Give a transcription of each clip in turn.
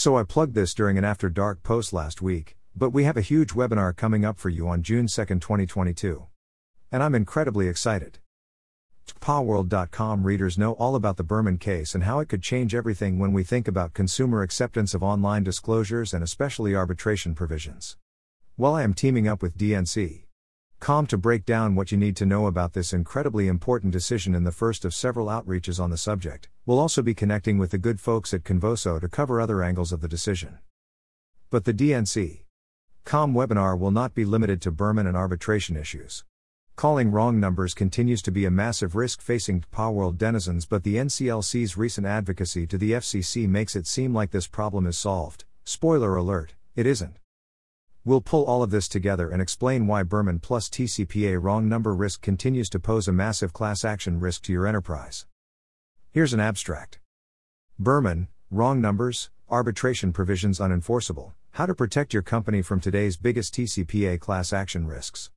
So I plugged this during an After Dark post last week, but we have a huge webinar coming up for you on June 2, 2022. And I'm incredibly excited. TCPAWorld.com readers know all about the Berman case and how it could change everything when we think about consumer acceptance of online disclosures and especially arbitration provisions. While I am teaming up with DNC. Com to break down what you need to know about this incredibly important decision in the first of several outreaches on the subject, we'll also be connecting with the good folks at Convoso to cover other angles of the decision. But the DNC. Com webinar will not be limited to Berman and arbitration issues. Calling wrong numbers continues to be a massive risk facing PA world denizens, but the NCLC's recent advocacy to the FCC makes it seem like this problem is solved. Spoiler alert, it isn't. We'll pull all of this together and explain why Berman plus TCPA wrong number risk continues to pose a massive class action risk to your enterprise. Here's an abstract Berman, wrong numbers, arbitration provisions unenforceable, how to protect your company from today's biggest TCPA class action risks.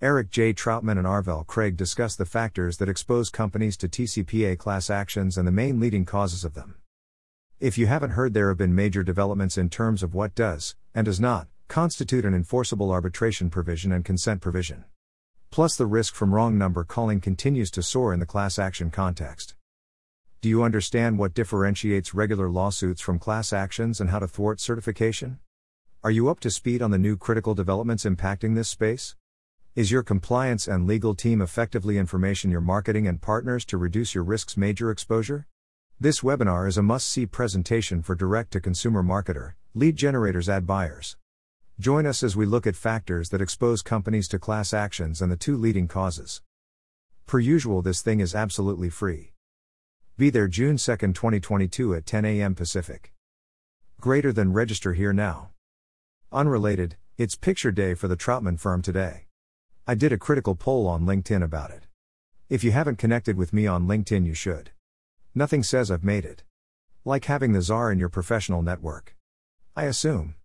Eric J. Troutman and Arvel Craig discuss the factors that expose companies to TCPA class actions and the main leading causes of them. If you haven't heard, there have been major developments in terms of what does, and does not, constitute an enforceable arbitration provision and consent provision. Plus, the risk from wrong number calling continues to soar in the class action context. Do you understand what differentiates regular lawsuits from class actions and how to thwart certification? Are you up to speed on the new critical developments impacting this space? Is your compliance and legal team effectively information your marketing and partners to reduce your risk's major exposure? This webinar is a must see presentation for direct to consumer marketer, lead generators, ad buyers. Join us as we look at factors that expose companies to class actions and the two leading causes. Per usual, this thing is absolutely free. Be there June 2, 2022 at 10 a.m. Pacific. Greater than register here now. Unrelated, it's picture day for the Troutman firm today. I did a critical poll on LinkedIn about it. If you haven't connected with me on LinkedIn, you should. Nothing says I've made it. Like having the czar in your professional network. I assume.